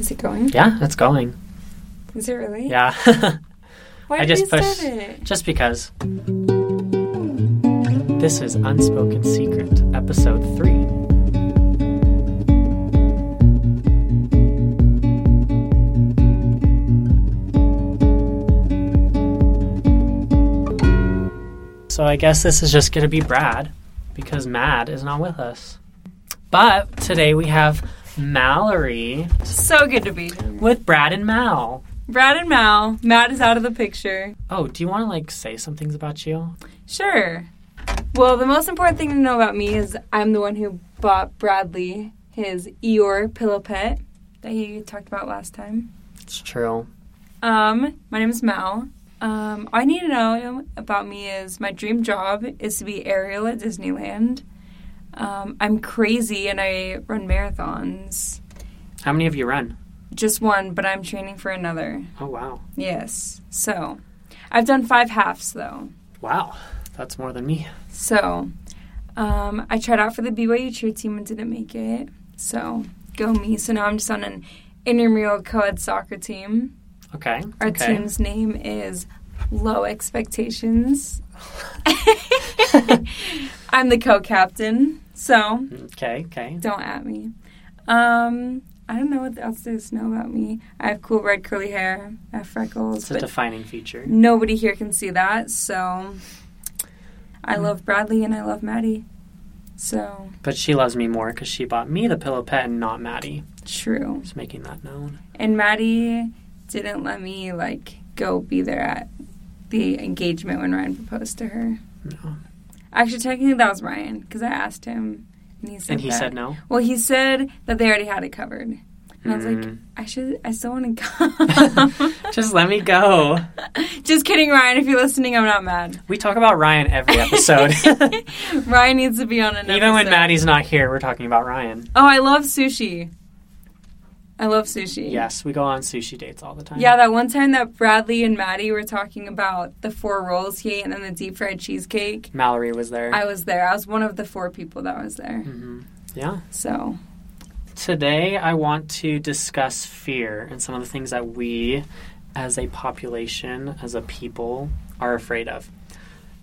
Is it going? Yeah, it's going. Is it really? Yeah. Why I did just you pushed- start it? Just because. This is Unspoken Secret, Episode 3. So I guess this is just going to be Brad because Mad is not with us. But today we have Mallory So good to be here. with Brad and Mal. Brad and Mal. Matt is out of the picture. Oh, do you want to like say some things about you? Sure. Well, the most important thing to know about me is I'm the one who bought Bradley his Eeyore pillow pet that he talked about last time. It's true. Um, my name is Mal. Um, all I need to know about me is my dream job is to be Ariel at Disneyland. Um, I'm crazy and I run marathons. How many have you run? Just one, but I'm training for another. Oh wow. Yes. So, I've done five halves though. Wow. That's more than me. So, um, I tried out for the BYU cheer team and didn't make it. So, go me. So now I'm just on an intramural co-ed soccer team. Okay. Our okay. team's name is Low Expectations. I'm the co-captain, so Okay, okay. don't at me. Um, I don't know what else there is to know about me. I have cool red curly hair. I have freckles, It's a defining feature. nobody here can see that. So I Mm. love Bradley and I love Maddie. So But she loves me more because she bought me the pillow pet and not Maddie. true. Just making that known. And Maddie didn't let me like go be there at the engagement when Ryan proposed to her. No. Actually, technically that was Ryan because I asked him, and he said And he that- said no. Well, he said that they already had it covered, and I was like, Mm. I should, I still want to come. Just let me go. Just kidding, Ryan. If you're listening, I'm not mad. We talk about Ryan every episode. Ryan needs to be on an Even when. Maddie's not here, we're talking about Ryan. Oh, I love sushi. I love sushi. Yes, we go on sushi dates all the time. Yeah, that one time that Bradley and Maddie were talking about the four rolls he ate and then the deep fried cheesecake. Mallory was there. I was there. I was one of the four people that was there. Mm-hmm. Yeah. So, Today, I want to discuss fear and some of the things that we, as a population, as a people, are afraid of.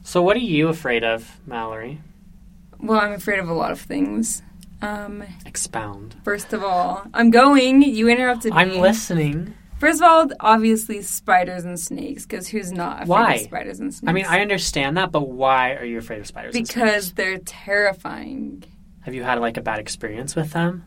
So, what are you afraid of, Mallory? well, I'm afraid of a lot of things. Um, Expound. first of all, I'm going. You interrupted me. I'm listening. First of all, obviously spiders and snakes, because who's not afraid Why? of spiders and snakes? I mean, I understand that, but why are you afraid of spiders? and because they're terrifying. have you had like a bad experience with them?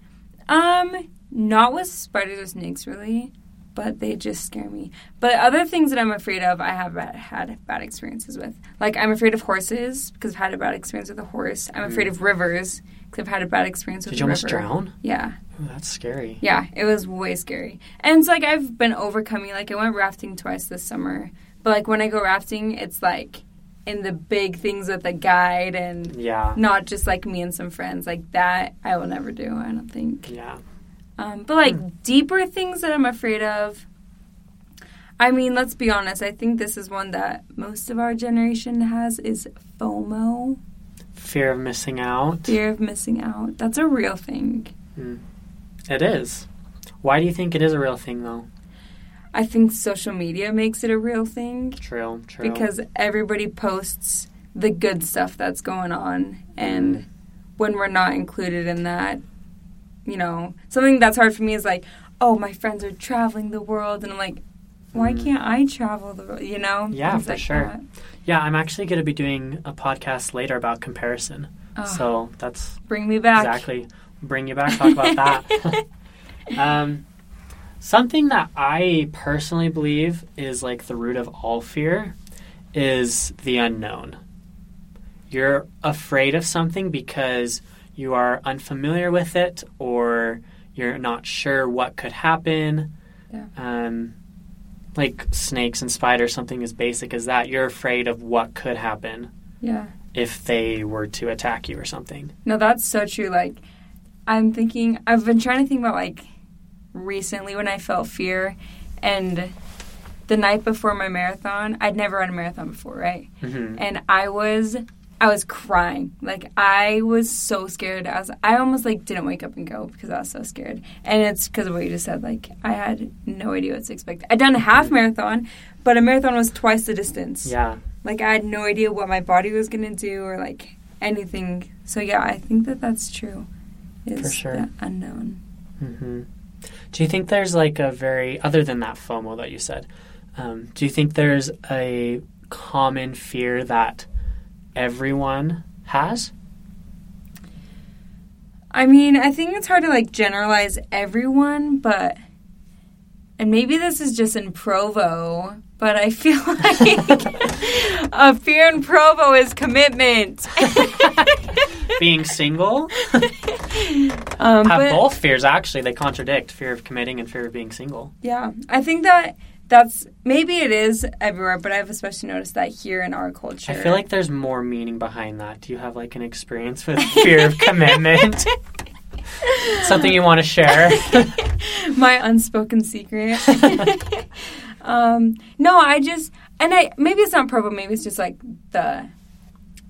Um, not with spiders or snakes really, but they just scare me. But other things that I'm afraid of, I have bad, had bad experiences with. Like I'm afraid of horses because I've had a bad experience with a horse. I'm afraid of rivers because I've had a bad experience with Did you almost river. drown? Yeah, Ooh, that's scary. yeah, it was way scary. And it's like I've been overcoming. Like I went rafting twice this summer, but like when I go rafting, it's like in the big things with a guide and Yeah. not just like me and some friends. Like that, I will never do. I don't think. Yeah. Um, but like deeper things that I'm afraid of. I mean, let's be honest. I think this is one that most of our generation has is FOMO, Fear of missing out. fear of missing out. That's a real thing. It is. Why do you think it is a real thing, though? I think social media makes it a real thing True. True. because everybody posts the good stuff that's going on, and when we're not included in that, you know, something that's hard for me is like, oh, my friends are traveling the world, and I'm like, why Mm. can't I travel the world? You know? Yeah, Things for like sure. that. Yeah, I'm actually going to be doing a podcast later about comparison. Ah, So that's bring me back. exactly bring you back. Talk about that. um, something that I personally believe is like the root of all fear is the unknown. You're afraid of something because you are unfamiliar with it, or you're not sure what could happen. Yeah. Um, like snakes and spiders, something as basic as that. You're afraid of what could happen Yeah. if they were to attack you or something. No, that's so true. Like, I'm thinking, I've been trying to think about like recently when I felt fear, and the night before my marathon, I'd never run a marathon before, right? hmm And I was I was crying. Like I was so scared. I was I almost like didn't wake up and go because I was so scared. And it's because of what you just said. Like I had no idea what to expect. I'd done a half marathon, but a marathon was twice the distance. Yeah. Like I had no idea what my body was gonna do or like anything. So yeah, I think that that's true. Is For sure. the unknown. hmm Do you think there's like a very other than that FOMO that you said? Um, do you think there's a common fear that everyone has? I mean, I think it's hard to like generalize everyone, but and maybe this is just in Provo, but I feel like a fear in Provo is commitment. Being single um, have but- both fears actually. They contradict fear of committing and fear of being single. Yeah, I think that that's maybe it is everywhere, but I've especially noticed that here in our culture. I feel like there's more meaning behind that. Do you have like an experience with fear of commitment? Something you want to share? my unspoken secret. um, no, I just and I maybe it's not Provo, maybe it's just like the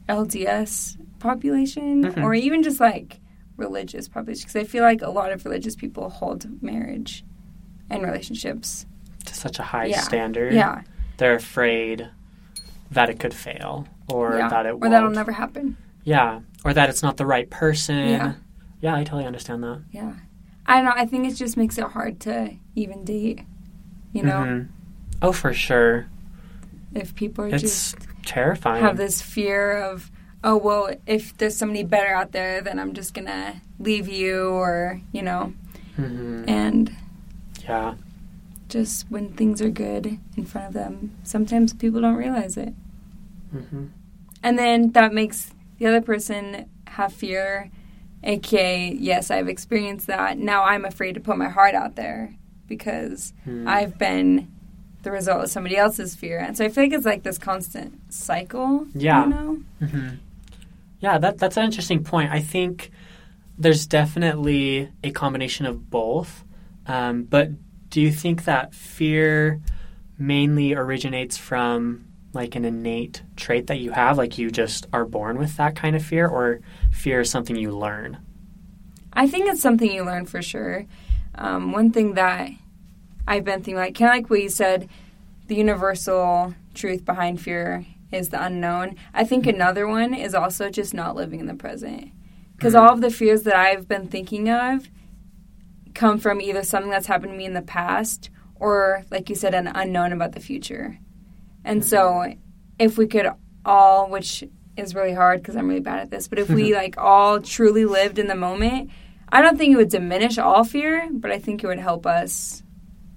LDS population, Mhm. or even just like religious population. Because I feel like a lot of religious people hold marriage and relationships. To such a high Yeah. standard. Yeah, They're afraid that it could fail or yeah. that it or won't. that'll never happen. Yeah, or that it's not the right person. Yeah. Yeah, I totally understand that. Yeah, I don't know. I think it just makes it hard to even date. You know, Mhm. Oh, for sure. if people are It's just terrifying. have this fear of oh well if there's somebody better out there then i'm just gonna leave you or you know Mhm. and Yeah. Just when things are good in front of them sometimes people don't realize it hmm and then that makes the other person have fear aka yes i've experienced that now i'm afraid to put my heart out there because Hmm. i've been the result of somebody else's fear and so i feel like it's like this constant cycle Yeah. you know hmm Yeah, that that's an interesting point. I think there's definitely a combination of both. Um, but do you think that fear mainly originates from like an innate trait that you have, like you just are born with that kind of fear, or fear is something you learn? I think it's something you learn for sure. Um, one thing that I've been thinking, like, kind of like what you said, the universal truth behind fear is the unknown. I think another one is also just not living in the present. Because Mhm. all of the fears that I've been thinking of come from either something that's happened to me in the past or, like you said, an unknown about the future. And so, if we could all, which is really hard because I'm really bad at this, but if we like all truly lived in the moment, I don't think it would diminish all fear, but I think it would help us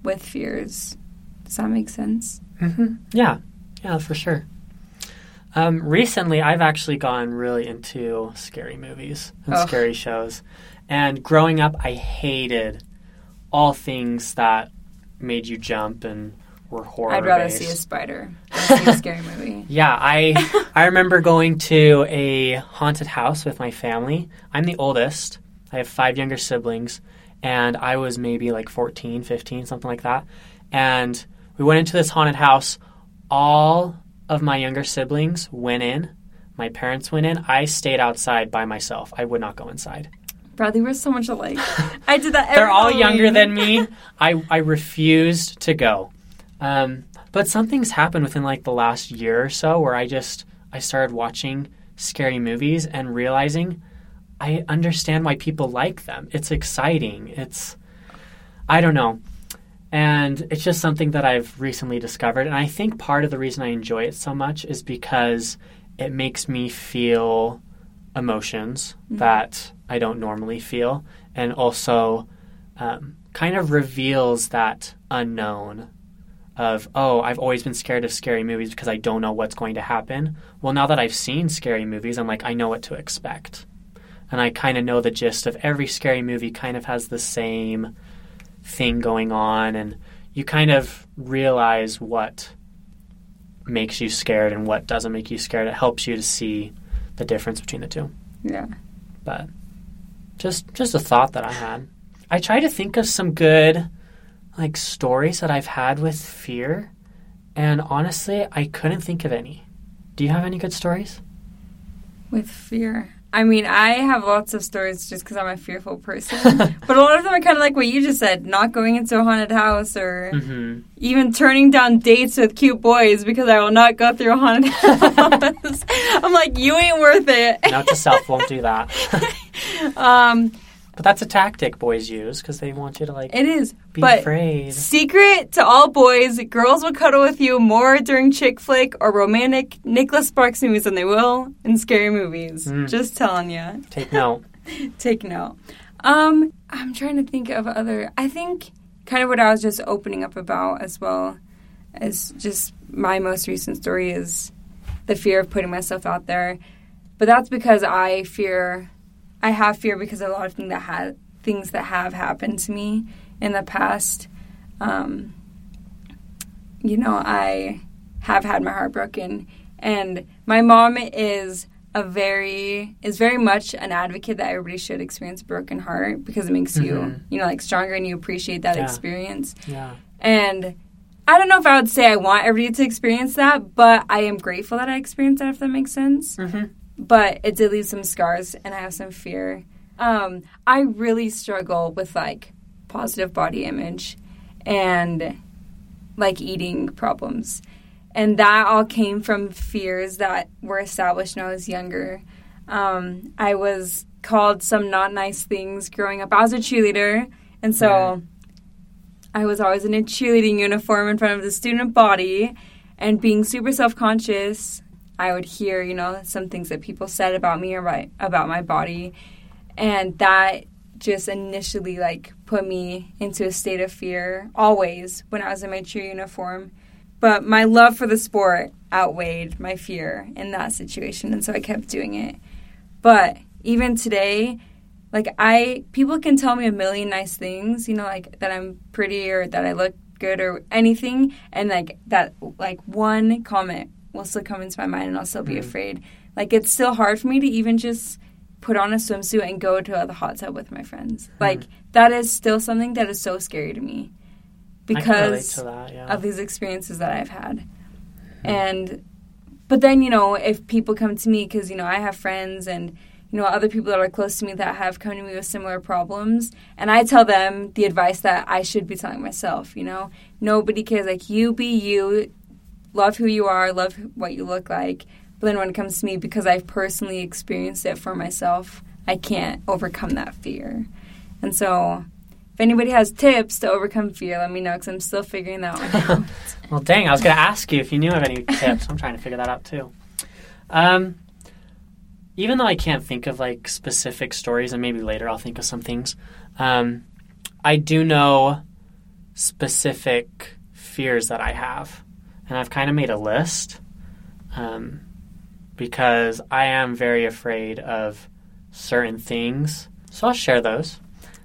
with fears. Does that make sense? Mm-hmm. Yeah, yeah, for sure. Um, recently, I've actually gone really into scary movies and Ugh. scary shows. And growing up, I hated all things that made you jump and were horror. I'd rather based. see a spider than see a scary movie. Yeah, I I remember going to a haunted house with my family. I'm the oldest. I have five younger siblings and I was maybe like 14, 15, something like that. And we went into this haunted house. All of my younger siblings went in. My parents went in. I stayed outside by myself. I would not go inside. Bradley, we're so much alike. I did that. They're all Halloween. younger than me. I, I refused to go. Um, but something's happened within like the last year or so where I just I started watching scary movies and realizing I understand why people like them. It's exciting. It's I don't know. And it's just something that I've recently discovered. And I think part of the reason I enjoy it so much is because it makes me feel emotions that I don't normally feel. And also um, kind of reveals that unknown of, oh, I've always been scared of scary movies because I don't know what's going to happen. Well, now that I've seen scary movies, I'm like, I know what to expect. And I kind of know the gist of every scary movie kind of has the same thing going on. And you kind of realize what makes you scared and what doesn't make you scared. It helps you to see the difference between the two. Yeah. But just just a thought that I had. I try to think of some good like stories that I've had with fear, and honestly, I couldn't think of any. Do you have any good stories? With fear. I mean, I have lots of stories just because I'm a fearful person. but a lot of them are kind of like what you just said not going into a haunted house or hmm even turning down dates with cute boys because I will not go through a haunted house. I'm like, you ain't worth it. Note to self: won't do that. Um, but that's a tactic boys use because they want you to like it is. be but afraid. secret to all boys, girls will cuddle with you more during chick flick or romantic Nicholas Sparks movies than they will in scary movies. Mm. Just telling you. Take note. Take note. Um, I'm trying to think of other. I think kind of what I was just opening up about as well as just my most recent story is the fear of putting myself out there. But that's because I fear, I have fear because of a lot of things that had things that have happened to me in the past. Um, you know, I have had my heart broken, and my mom is a very is very much an advocate that everybody should experience a broken heart because it makes you Mhm. you know like stronger and you appreciate that Yeah. experience. Yeah. And I don't know if I would say I want everybody to experience that, but I am grateful that I experienced that if that makes sense. Mm-hmm. But it did leave some scars and I have some fear. Um, I really struggle with like positive body image and like eating problems. And that all came from fears that were established when I was younger. Um, I was called some not nice things growing up. I was a cheerleader, and so Right. I was always in a cheerleading uniform in front of the student body and being super self conscious. I would hear, you know, some things that people said about me or about, about my body. And that just initially like put me into a state of fear always when I was in my cheer uniform. But my love for the sport outweighed my fear in that situation, and so I kept doing it. But even today, like I people can tell me a million nice things, you know, like that I'm pretty or that I look good or anything, and like that like one comment will still come into my mind and I'll still be Mm. afraid. Like it's still hard for me to even just put on a swimsuit and go to the hot tub with my friends. Like that is still something that is so scary to me I can relate because to that. Yeah. of these experiences that I've had. And but then you know if people come to me because you know I have friends and you know other people that are close to me that have come to me with similar problems, and I tell them the advice that I should be telling myself. You know, nobody cares. Like you, be you. Love who you are. Love what you look like. But then when it comes to me, because I've personally experienced it for myself, I can't overcome that fear. And so, if anybody has tips to overcome fear, let me know because I'm still figuring that one out. Well, dang, I was going to ask you if you knew of any tips. I'm trying to figure that out too. Um, even though I can't think of like specific stories, and maybe later I'll think of some things, um, I do know specific fears that I have. And I've kind of made a list um, because I am very afraid of certain things. So I'll share those.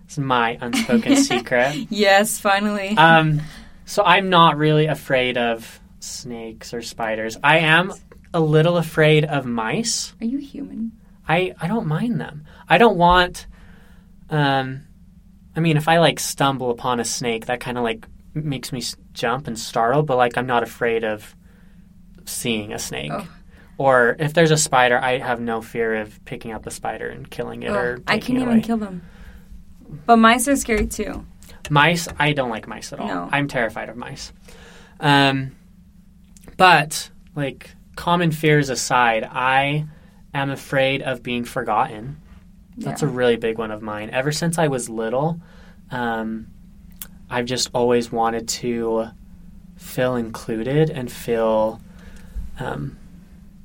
It's my unspoken secret. yes, finally. Um, so I'm not really afraid of snakes or spiders. I am a little afraid of mice. Are you human? I, I don't mind them. I don't want. Um, I mean, if I like stumble upon a snake, that kind of like makes me jump and startle. But like, I'm not afraid of seeing a snake. Oh. Or if there's a spider, I have no fear of picking up a spider and killing it or Oh, I can't even kill them. But mice are scary too. Mice, I don't like mice at all. No. I'm terrified of mice. Um, but like common fears aside, I am afraid of being forgotten. That's a really big one of mine. Ever since I was little, um, I've just always wanted to feel included and feel um,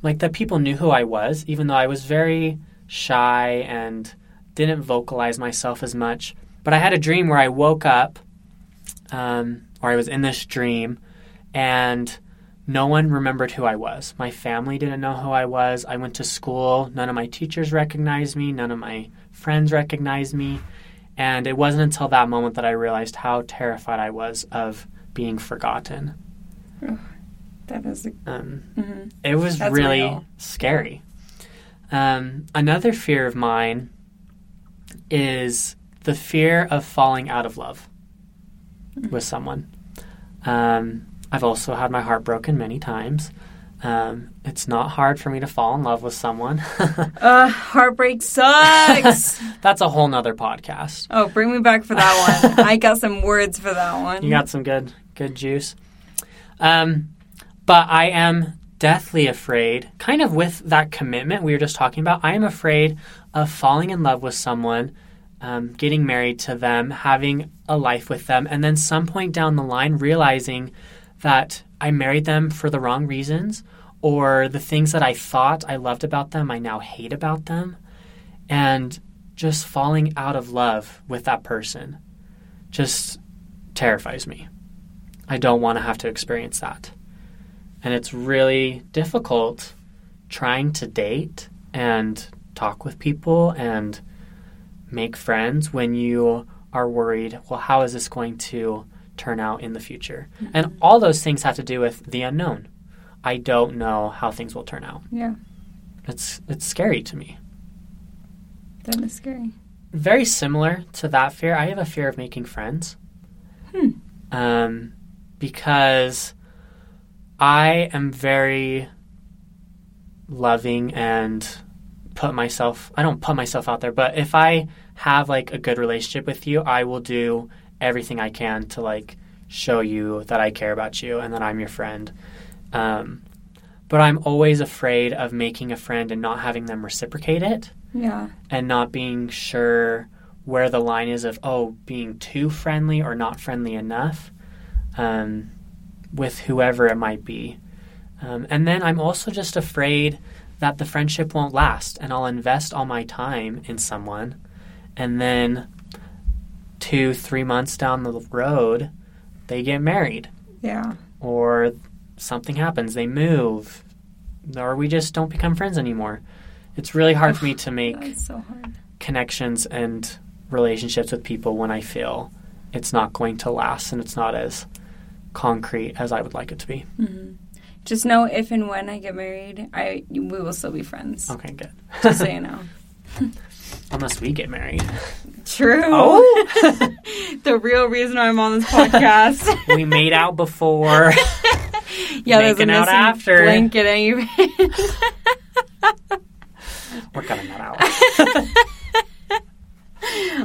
like that people knew who I was, even though I was very shy and didn't vocalize myself as much. But I had a dream where I woke up, um, or I was in this dream, and no one remembered who I was. My family didn't know who I was. I went to school. None of my teachers recognized me. None of my friends recognized me. And it wasn't until that moment that I realized how terrified I was of being forgotten. That is. A, Um, mhm. it was That's really real. scary. Um, another fear of mine is the fear of falling out of love with someone. Um, I've also had my heart broken many times. Um, it's not hard for me to fall in love with someone. Uh, heartbreak sucks. That's a whole nother podcast. oh, bring me back for that one. I got some words for that one. You got some good good juice. Um, but I am deathly afraid, kind of with that commitment we were just talking about. I am afraid of falling in love with someone, um, getting married to them, having a life with them, and then some point down the line realizing that I married them for the wrong reasons, or the things that I thought I loved about them, I now hate about them, and just falling out of love with that person just terrifies me. I don't want to have to experience that. And it's really difficult trying to date and talk with people and make friends when you are worried, well, how is this going to turn out in the future? Mm-hmm. And all those things have to do with the unknown. I don't know how things will turn out. Yeah, It's it's scary to me. that is scary. very similar to that fear. I have a fear of making friends. Hmm. Um, because I am very loving and put myself, I don't put myself out there, but if I have like a good relationship with you, I will do everything I can to like show you that I care about you and that I'm your friend. Um, but I'm always afraid of making a friend and not having them reciprocate it Yeah, and not being sure where the line is of oh being too friendly or not friendly enough um, with whoever it might be. Um, and then i'm also just afraid that the friendship won't last and i'll invest all my time in someone. And then two three months down the road they get married. Yeah, or something happens they move or we just don't become friends anymore it's really hard for me to make so connections and relationships with people when I feel it's not going to last and it's not as concrete as I would like it to be. hmm Just know if and when I get married, I we will still be friends. Okay, good. Just so you know. Unless we get married. True. Oh. the real reason I'm on this podcast. we made out before. Yeah, Making out after. blanket. Anyway. We're cutting that out.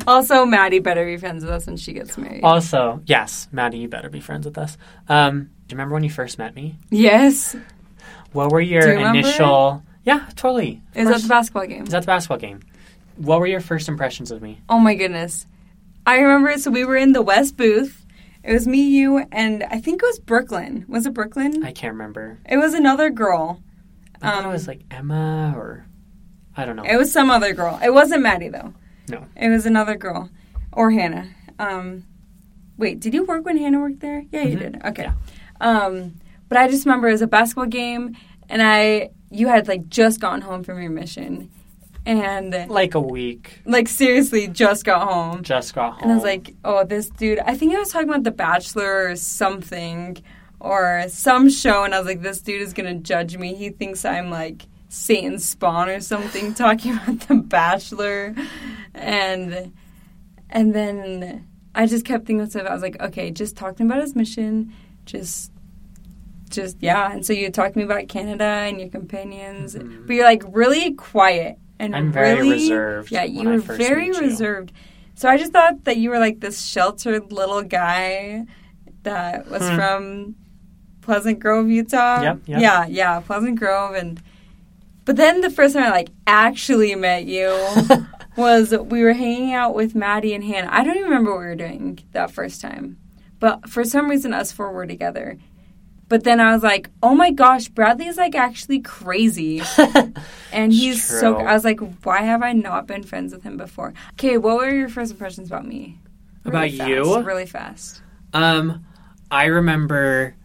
also, Maddie better be friends with us when she gets married. also, yes, Maddie, you better be friends with us. Um, do you remember when you first met me? yes. What were your you initial? Yeah, totally. Is that the basketball game? Is that the basketball game? What were your first impressions of me? Oh my goodness. I remember so we were in the West booth. It was me, you, and I think it was Brooklyn. Was it Brooklyn? I can't remember. It was another girl. I thought Um, it was like Emma or I don't know. It was some other girl. It wasn't Maddie though. No. It was another girl. Or Hannah. Um wait, did you work when Hannah worked there? Yeah, you Mhm. did. Okay. Yeah. Um but I just remember it was a basketball game and I you had like just gotten home from your mission. And like a week. like seriously just got home. Just got home. And I was like, oh, this dude, I think I was talking about The Bachelor or something, or some show, and I was like, this dude is going to judge me. He thinks I'm like Satan's spawn or something, talking about The Bachelor. And, and then I just kept thinking to myself, I was like, okay, just talking about his mission, just. Just yeah, and so you talked to me about Canada and your companions, Mhm. but you're like really quiet and I'm very really, reserved Yeah, you were very meet you. reserved. So I just thought that you were like this sheltered little guy that was Hmm. from Pleasant Grove, Utah. Yep, yep. Yeah, yeah, Pleasant Grove and but then the first time I like actually met you was we were hanging out with Maddie and Hannah. I don't even remember what we were doing that first time. But for some reason us four were together. But then I was like, "Oh my gosh, Bradley's like actually crazy." And he's so. I was like, why have I not been friends with him before? Okay, what were your first impressions about me? About fast, you? Really fast. Um, I remember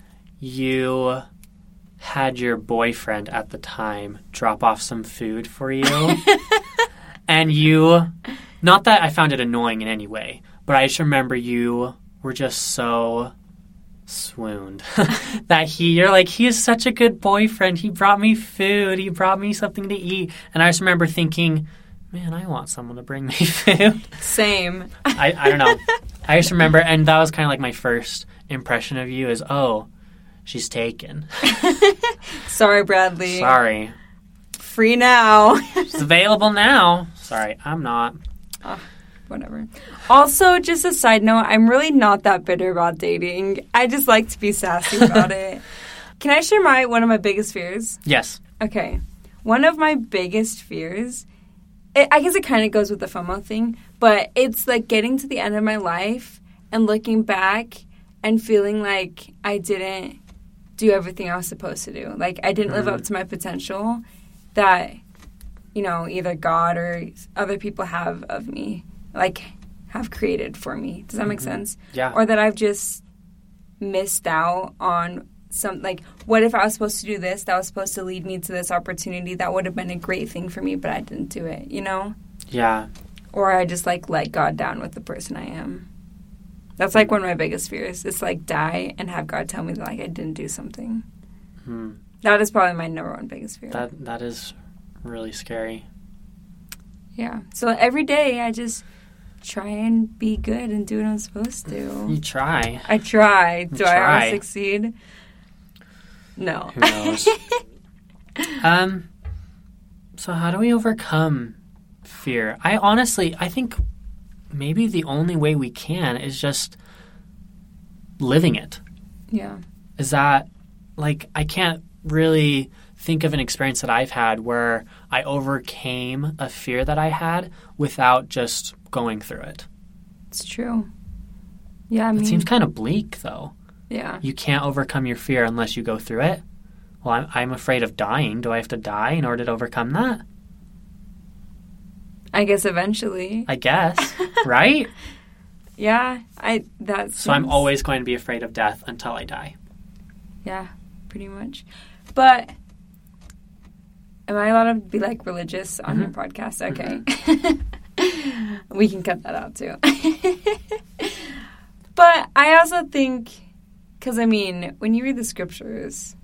you had your boyfriend at the time drop off some food for you. and you, not that I found it annoying in any way, but I just remember you were just so swooned that he, you're like, he is such a good boyfriend. He brought me food. He brought me something to eat. And I just remember thinking, man, I want someone to bring me food. Same. I, I don't know. I just remember, and that was kind of like my first impression of you is, oh, she's taken. Sorry, Bradley. Sorry. Free now. It's available now. Sorry, I'm not. Whatever. Also, just a side note, I'm really not that bitter about dating. I just like to be sassy about it. Can I share my one of my biggest fears? Yes. Okay. One of my biggest fears, it, I guess it kind of goes with the FOMO thing, but it's like getting to the end of my life and looking back and feeling like I didn't do everything I was supposed to do. Like I didn't live up mm. to my potential that, you know, either God or other people have of me, like have created for me. Does that make sense? Yeah. Or that I've just missed out on some like what if I was supposed to do this that was supposed to lead me to this opportunity that would have been a great thing for me but I didn't do it, you know? Yeah. Or I just like let God down with the person I am. That's like one of my biggest fears. It's like die and have God tell me that like I didn't do something. Hmm. That is probably my number one biggest fear. That that is really scary. yeah. So every day I just try and be good and do what I'm supposed to. You try. I try. Do I try. always succeed? No. Who knows? um. So how do we overcome fear? I honestly, I think maybe the only way we can is just living it. yeah. Is that like I can't really think of an experience that I've had where I overcame a fear that I had without just going through it. It's true. Yeah, I It seems kind of bleak though. yeah. You can't overcome your fear unless you go through it. Well, I'm, I'm afraid of dying. Do I have to die in order to overcome that? I guess eventually. I guess, right? Yeah, I that's So I'm always going to be afraid of death until I die. yeah, pretty much. But am I allowed to be like religious on your mm-hmm. podcast? Mm-hmm. Okay. we can cut that out too. but I also think cuz I mean, when you read the scriptures,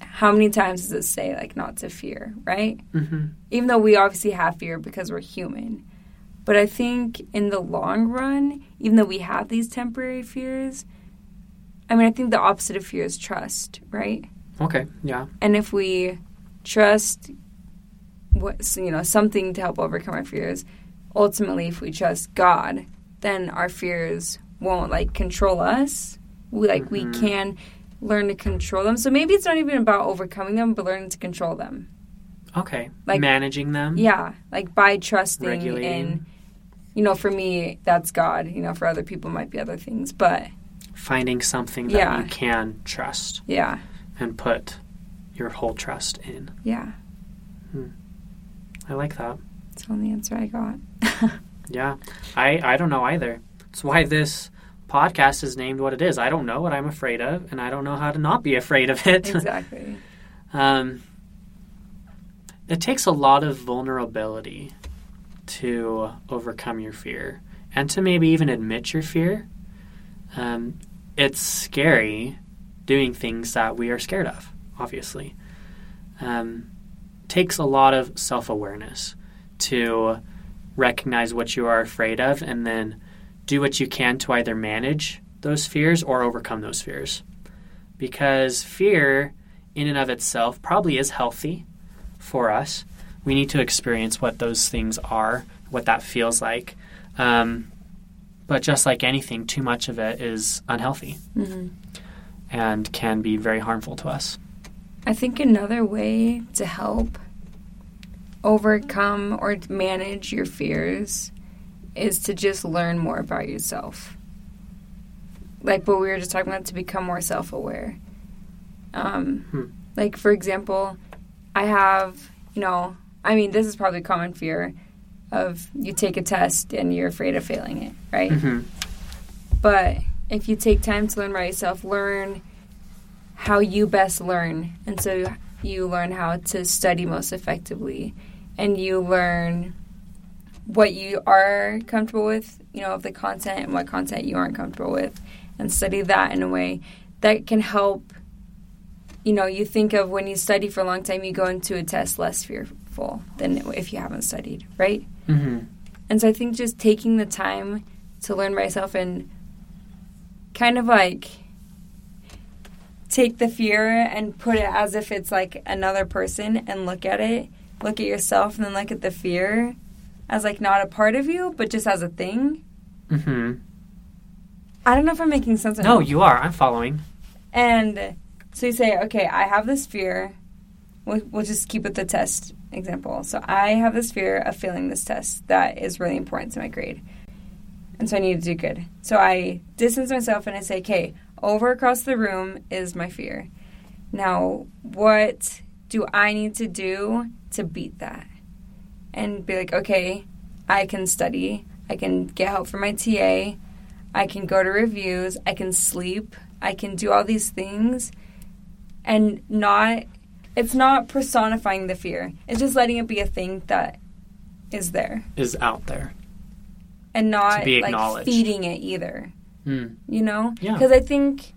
how many times does it say like not to fear, right? Mm-hmm. even though we obviously have fear because we're human. But I think in the long run, even though we have these temporary fears, I mean, I think the opposite of fear is trust, right? Okay, yeah. And if we trust what you know something to help overcome our fears, ultimately, if we trust God, then our fears won't like control us. We like we mm-hmm. can learn to control them. So maybe it's not even about overcoming them, but learning to control them. Okay. Like- Managing them. Yeah, like by trusting Regulating. in, you know, for me, that's God. You know, for other people, it might be other things. But Finding something that Yeah. you can trust yeah, and put your whole trust in. yeah, hmm. I like that. It's the only answer I got. Yeah. I, I don't know either. That's why this podcast is named what it is. I don't know what I'm afraid of, and I don't know how to not be afraid of it. exactly. Um, it takes a lot of vulnerability to overcome your fear and to maybe even admit your fear. Um, it's scary doing things that we are scared of, obviously. Um, takes a lot of self awareness to recognize what you are afraid of and then do what you can to either manage those fears or overcome those fears. Because fear, in and of itself, probably is healthy for us. We need to experience what those things are, what that feels like. Um, but just like anything, too much of it is unhealthy hmm and can be very harmful to us. I think another way to help overcome or manage your fears is to just learn more about yourself. Like what we were just talking about, to become more self aware. Um, Hmm. Like, for example, I have, you know, I mean, this is probably a common fear of you take a test and you're afraid of failing it, right? hmm But if you take time to learn about yourself, learn how you best learn. And so you learn how to study most effectively. And you learn what you are comfortable with, you know, of the content and what content you aren't comfortable with. And study that in a way that can help, you know, you think of when you study for a long time, you go into a test less fearful than if you haven't studied, right? hmm And so I think just taking the time to learn myself and kind of like take the fear and put it as if it's like another person and look at it, look at yourself, and then look at the fear as like not a part of you, but just as a thing. hmm I don't know if I'm making sense. No, you are. I'm following. And so you say, okay, I have this fear. We'll, we'll just keep with the test example. So I have this fear of failing this test that is really important to my grade. And so I need to do good. So I distance myself and I say, okay, over across the room is my fear. Now, what do I need to do to beat that? And be like, okay, I can study, I can get help from my TA, I can go to reviews, I can sleep, I can do all these things and not it's not personifying the fear. It's just letting it be a thing that is there Is out there. and not like feeding it either. Mm. You know? Yeah. Because I think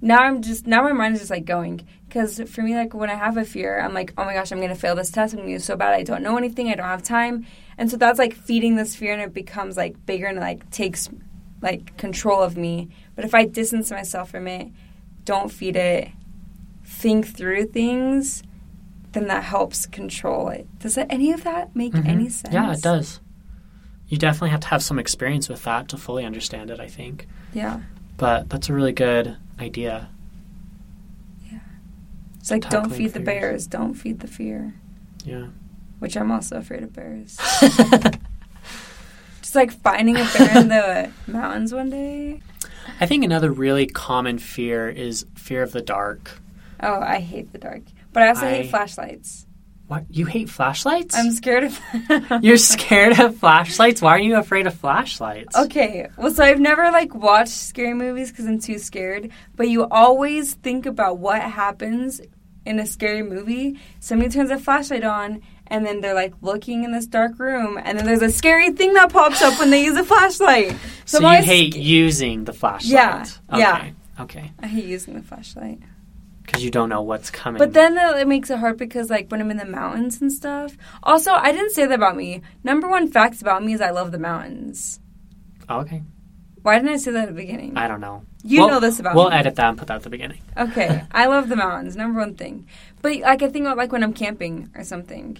now I'm just now my mind is just like going. Because for me, like when I have a fear, I'm like, oh my gosh, I'm gonna fail this test. I'm gonna do so bad. I don't know anything. I don't have time. And so that's like feeding this fear, and it becomes like bigger and like takes like control of me. But if I distance myself from it, don't feed it, think through things, then that helps control it. Does that any of that make Mhm. any sense? Yeah, it does. You definitely have to have some experience with that to fully understand it, I think. Yeah. But that's a really good idea. Yeah. It's like don't Tackling feed the bears, don't feed the fear. Yeah. Which I'm also afraid of bears. Just like finding a bear in the mountains one day. I think another really common fear is fear of the dark. Oh, I hate the dark. But I also I- hate flashlights. What? You hate flashlights? I'm scared of You're scared of flashlights? Why are you afraid of flashlights? Okay, well, so I've never like watched scary movies because I'm too scared. But you always think about what happens in a scary movie. Somebody turns a flashlight on, and then they're like looking in this dark room, and then there's a scary thing that pops up when they use a flashlight. So, I'm you hate sca- using the flashlight? Yeah, Okay. yeah. Okay. I hate using the flashlight. Because you don't know what's coming. But then uh, it makes it hard because, like, when I'm in the mountains and stuff. Also, I didn't say that about me. Number one facts about me is I love the mountains. Oh, okay. Why didn't I say that at the beginning? I don't know. you We'll- know this about me. We'll me. edit that and put that at the beginning. Okay, I love the mountains. Number one thing. But like I think about like when I'm camping or something.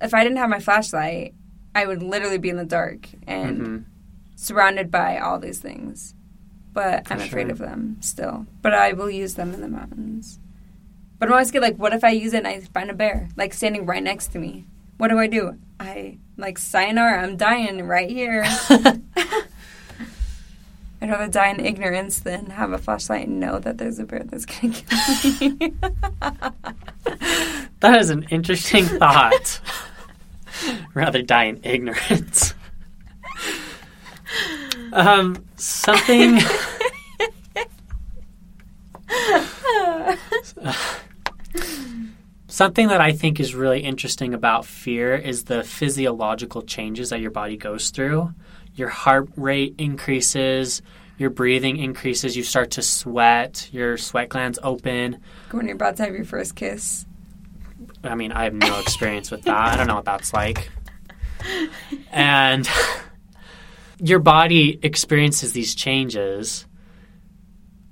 If I didn't have my flashlight, I would literally be in the dark and Mhm. surrounded by all these things. But For I'm afraid sure. of them still. But I will use them in the mountains. But I'm always scared. Like, what if I use it and I find a bear like standing right next to me? What do I do? I like sayonara. I'm dying right here. I'd rather die in ignorance than have a flashlight and know that there's a bear that's gonna kill me. That is an interesting thought. Rather die in ignorance. um, something. Something that I think is really interesting about fear is the physiological changes that your body goes through. Your heart rate increases, your breathing increases, you start to sweat, your sweat glands open. when you're about to have your first kiss. I mean, I have no experience with that. I don't know what that's like. And your body experiences these changes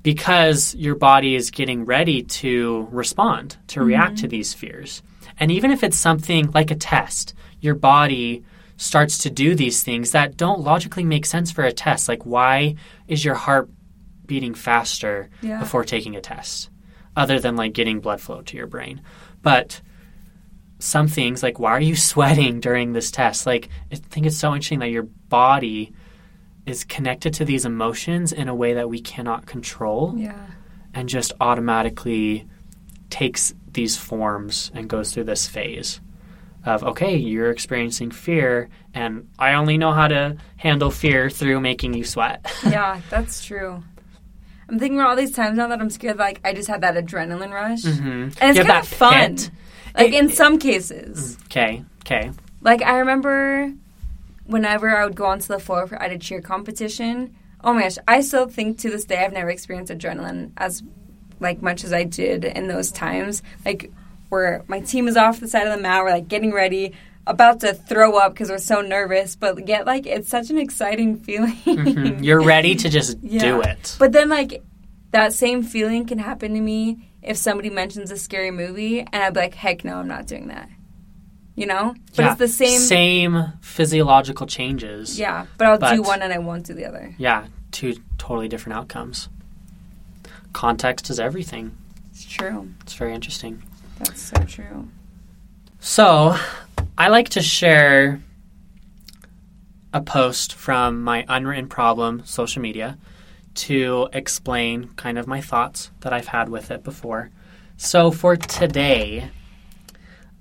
because your body is getting ready to respond, to react mm-hmm. to these fears. And even if it's something like a test, your body starts to do these things that don't logically make sense for a test. Like, why is your heart beating faster Yeah. before taking a test? Other than like getting blood flow to your brain. But some things like why are you sweating during this test like i think it's so interesting that your body is connected to these emotions in a way that we cannot control Yeah. and just automatically takes these forms and goes through this phase of okay you're experiencing fear and i only know how to handle fear through making you sweat Yeah, that's true. I'm thinking about all these times now that I'm scared. Like I just had that adrenaline rush, mm-hmm. and it's kind of fun. Like in some cases, okay okay like I remember whenever I would go onto the floor for at a cheer competition. Oh my gosh, I still think to this day I've never experienced adrenaline as like much as I did in those times. Like where my team is off the side of the mat, we're like getting ready, about to throw up because we're so nervous, but yet like it's such an exciting feeling. Mhm. you're ready to just do it But then, like, that same feeling can happen to me if somebody mentions a scary movie and I'd be like, heck no, I'm not doing that. You know? But yeah, it's the same. same physiological changes. Yeah, but I'll do one and I won't do the other. Yeah, two totally different outcomes. Context is everything. It's true. It's very interesting. That's so true. So, I like to share a post from my unwritten problem social media to explain kind of my thoughts that I've had with it before. So, for today,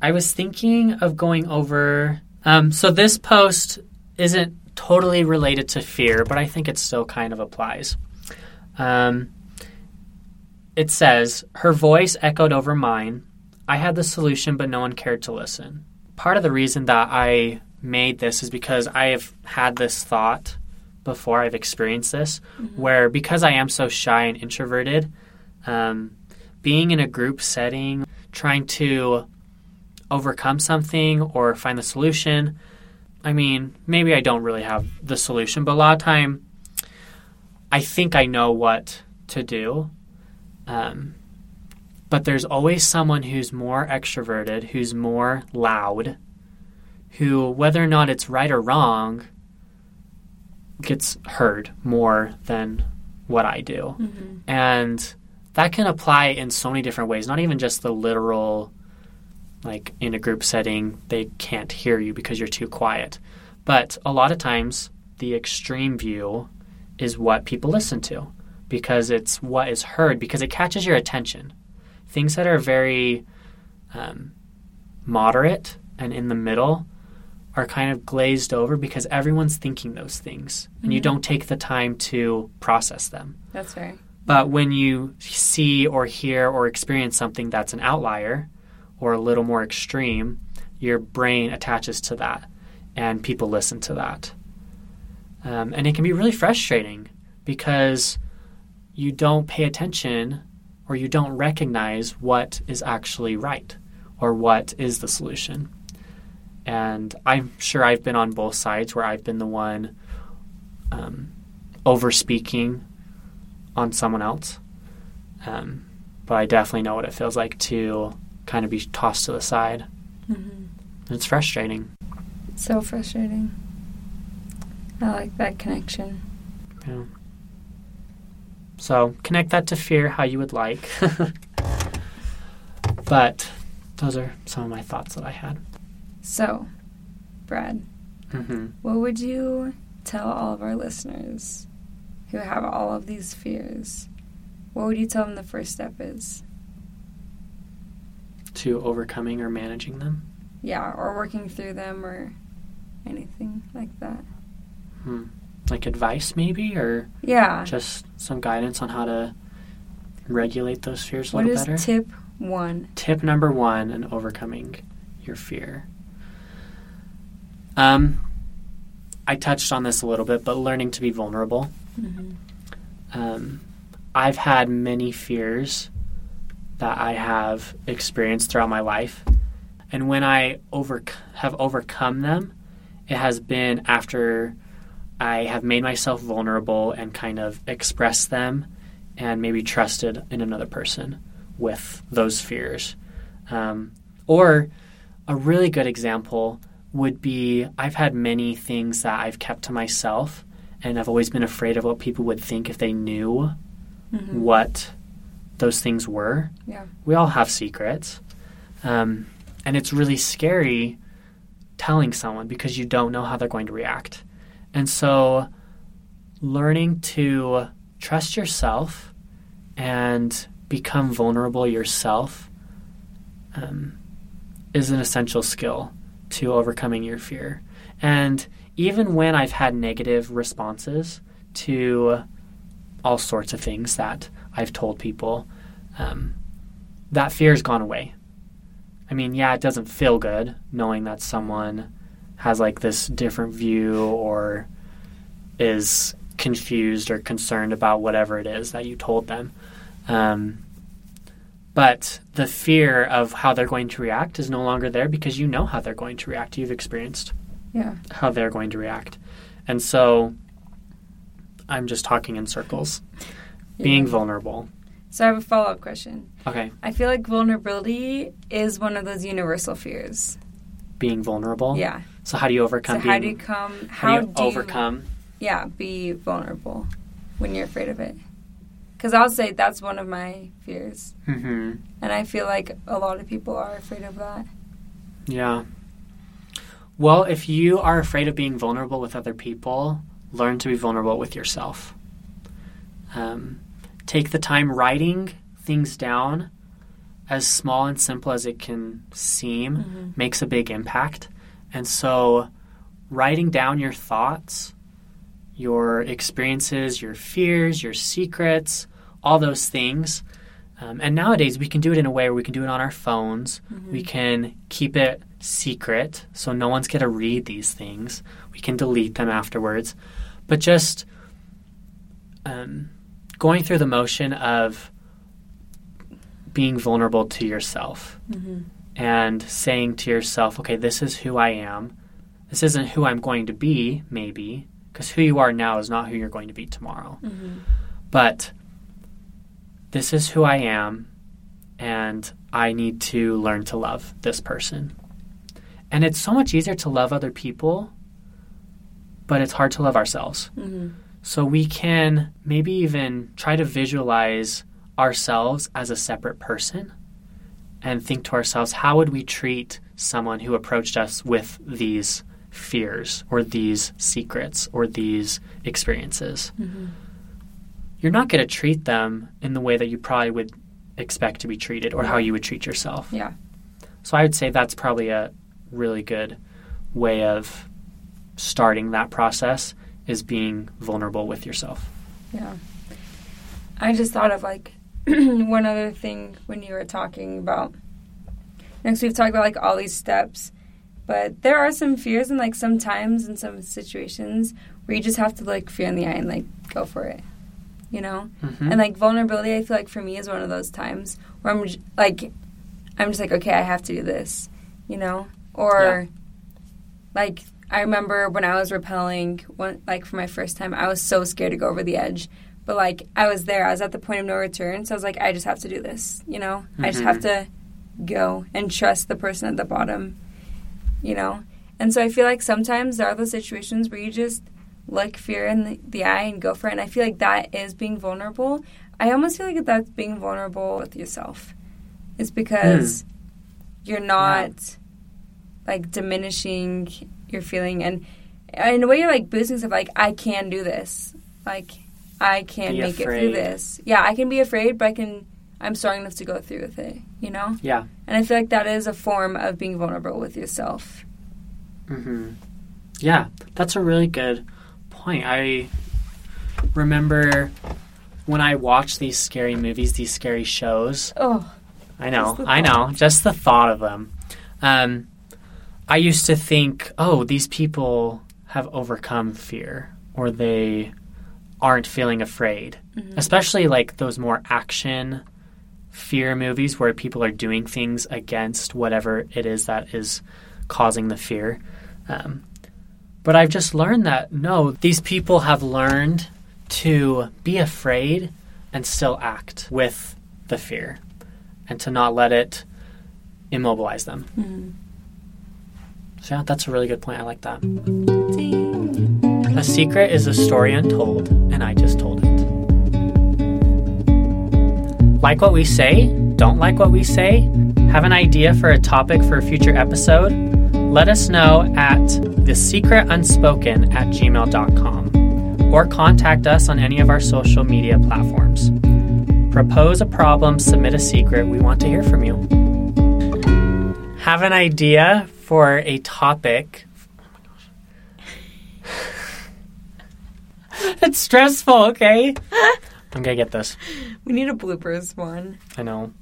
I was thinking of going over. Um, so, this post isn't totally related to fear, but I think it still kind of applies. Um, it says, Her voice echoed over mine. I had the solution, but no one cared to listen. Part of the reason that I made this is because I have had this thought before, I've experienced this, where because I am so shy and introverted, um, being in a group setting, trying to overcome something or find the solution, I mean, maybe I don't really have the solution, but a lot of time I think I know what to do. Um, but there's always someone who's more extroverted, who's more loud, who, whether or not it's right or wrong, gets heard more than what I do. And that can apply in so many different ways, not even just the literal, like in a group setting, they can't hear you because you're too quiet. But a lot of times, the extreme view is what people listen to because it's what is heard, because it catches your attention. Things that are very um, moderate and in the middle are kind of glazed over because everyone's thinking those things and you don't take the time to process them. That's fair. But when you see or hear or experience something that's an outlier or a little more extreme, your brain attaches to that and people listen to that. Um, and it can be really frustrating because you don't pay attention or you don't recognize what is actually right or what is the solution. And I'm sure I've been on both sides where I've been the one um, over speaking on someone else. Um, but I definitely know what it feels like to kind of be tossed to the side. Mm-hmm. It's frustrating. So frustrating. I like that connection. Yeah. So connect that to fear how you would like. but those are some of my thoughts that I had. So, Brad, hmm what would you tell all of our listeners who have all of these fears? What would you tell them the first step is? To overcoming or managing them. Yeah, or working through them or anything like that. Hmm. Like advice, maybe, or Yeah. just some guidance on how to regulate those fears a What little is better. tip one? Tip number one in overcoming your fear. Um, I touched on this a little bit, but learning to be vulnerable. Mm-hmm. Um, I've had many fears that I have experienced throughout my life, and when I over have overcome them, it has been after I have made myself vulnerable and kind of expressed them, and maybe trusted in another person with those fears. Um, or a really good example would be I've had many things that I've kept to myself, and I've always been afraid of what people would think if they knew Mm-hmm. what those things were. Yeah. We all have secrets. Um, and it's really scary telling someone because you don't know how they're going to react. And so learning to trust yourself and become vulnerable yourself um, is an essential skill to overcoming your fear. And even when I've had negative responses to all sorts of things that I've told people, um, that fear's gone away. I mean, yeah, it doesn't feel good knowing that someone has like this different view or is confused or concerned about whatever it is that you told them. Um, but the fear of how they're going to react is no longer there because you know how they're going to react. You've experienced Yeah. how they're going to react. And so I'm just talking in circles. being vulnerable. So I have a follow up question. Okay, I feel like vulnerability is one of those universal fears. being vulnerable. Yeah. So how do you overcome So being? how do you come? how How, do you do you- overcome? yeah, be vulnerable when you're afraid of it. Because I'll say that's one of my fears, hmm and I feel like a lot of people are afraid of that. Yeah. Well, if you are afraid of being vulnerable with other people, learn to be vulnerable with yourself. Um, take the time writing things down, as small and simple as it can seem, Mm-hmm. makes a big impact. And so, writing down your thoughts, your experiences, your fears, your secrets, all those things. Um, and nowadays, we can do it in a way where we can do it on our phones. We can keep it secret so no one's going to read these things. We can delete them afterwards. But just um, going through the motion of being vulnerable to yourself Mm-hmm. and saying to yourself, okay, this is who I am. This isn't who I'm going to be, maybe, because who you are now is not who you're going to be tomorrow. Mm-hmm. But this is who I am, and I need to learn to love this person. And it's so much easier to love other people, but it's hard to love ourselves. Mm-hmm. So we can maybe even try to visualize ourselves as a separate person and think to ourselves, how would we treat someone who approached us with these fears or these secrets or these experiences? Mm-hmm. You're not going to treat them in the way that you probably would expect to be treated or how you would treat yourself. Yeah. So I would say that's probably a really good way of starting that process is being vulnerable with yourself. Yeah. I just thought of like one other thing when you were talking about. Next, we've talked about like all these steps, but there are some fears and like sometimes in some situations where you just have to like fear in the eye and like go for it, you know. Mhm. And like vulnerability, I feel like for me is one of those times where I'm j- like, I'm just like, okay, I have to do this, you know? Or like, I remember when I was rappelling, one, like for my first time, I was so scared to go over the edge. But like, I was there, I was at the point of no return. So I was like, I just have to do this, you know? I just have to go and trust the person at the bottom, you know? And so I feel like sometimes there are those situations where you just look fear in the, the eye and go for it. And I feel like that is being vulnerable. I almost feel like that's being vulnerable with yourself. It's because hmm. you're not like diminishing your feeling and in a way you're like boosting stuff like I can do this. Like I can Be make it through this. Yeah, I can be afraid, but I can I'm strong enough to go through with it, you know? Yeah. And I feel like that is a form of being vulnerable with yourself. hmm Yeah, that's a really good point. I remember when I watched these scary movies, these scary shows. Oh, I know, I know, just the thought of them. Um, I used to think, oh, these people have overcome fear, or they aren't feeling afraid. Mhm. Especially like those more action fear movies where people are doing things against whatever it is that is causing the fear. Um, but I've just learned that no, these people have learned to be afraid and still act with the fear and to not let it immobilize them. Mhm. So, yeah, that's a really good point. I like that. Ding. A secret is a story untold, and I just told it. Like what we say? Don't like what we say? Have an idea for a topic for a future episode? Let us know at thesecretunspoken at gmail.com or contact us on any of our social media platforms. Propose a problem, submit a secret. We want to hear from you. Have an idea for a topic it's stressful, okay? I'm gonna get this. We need a bloopers one. I know.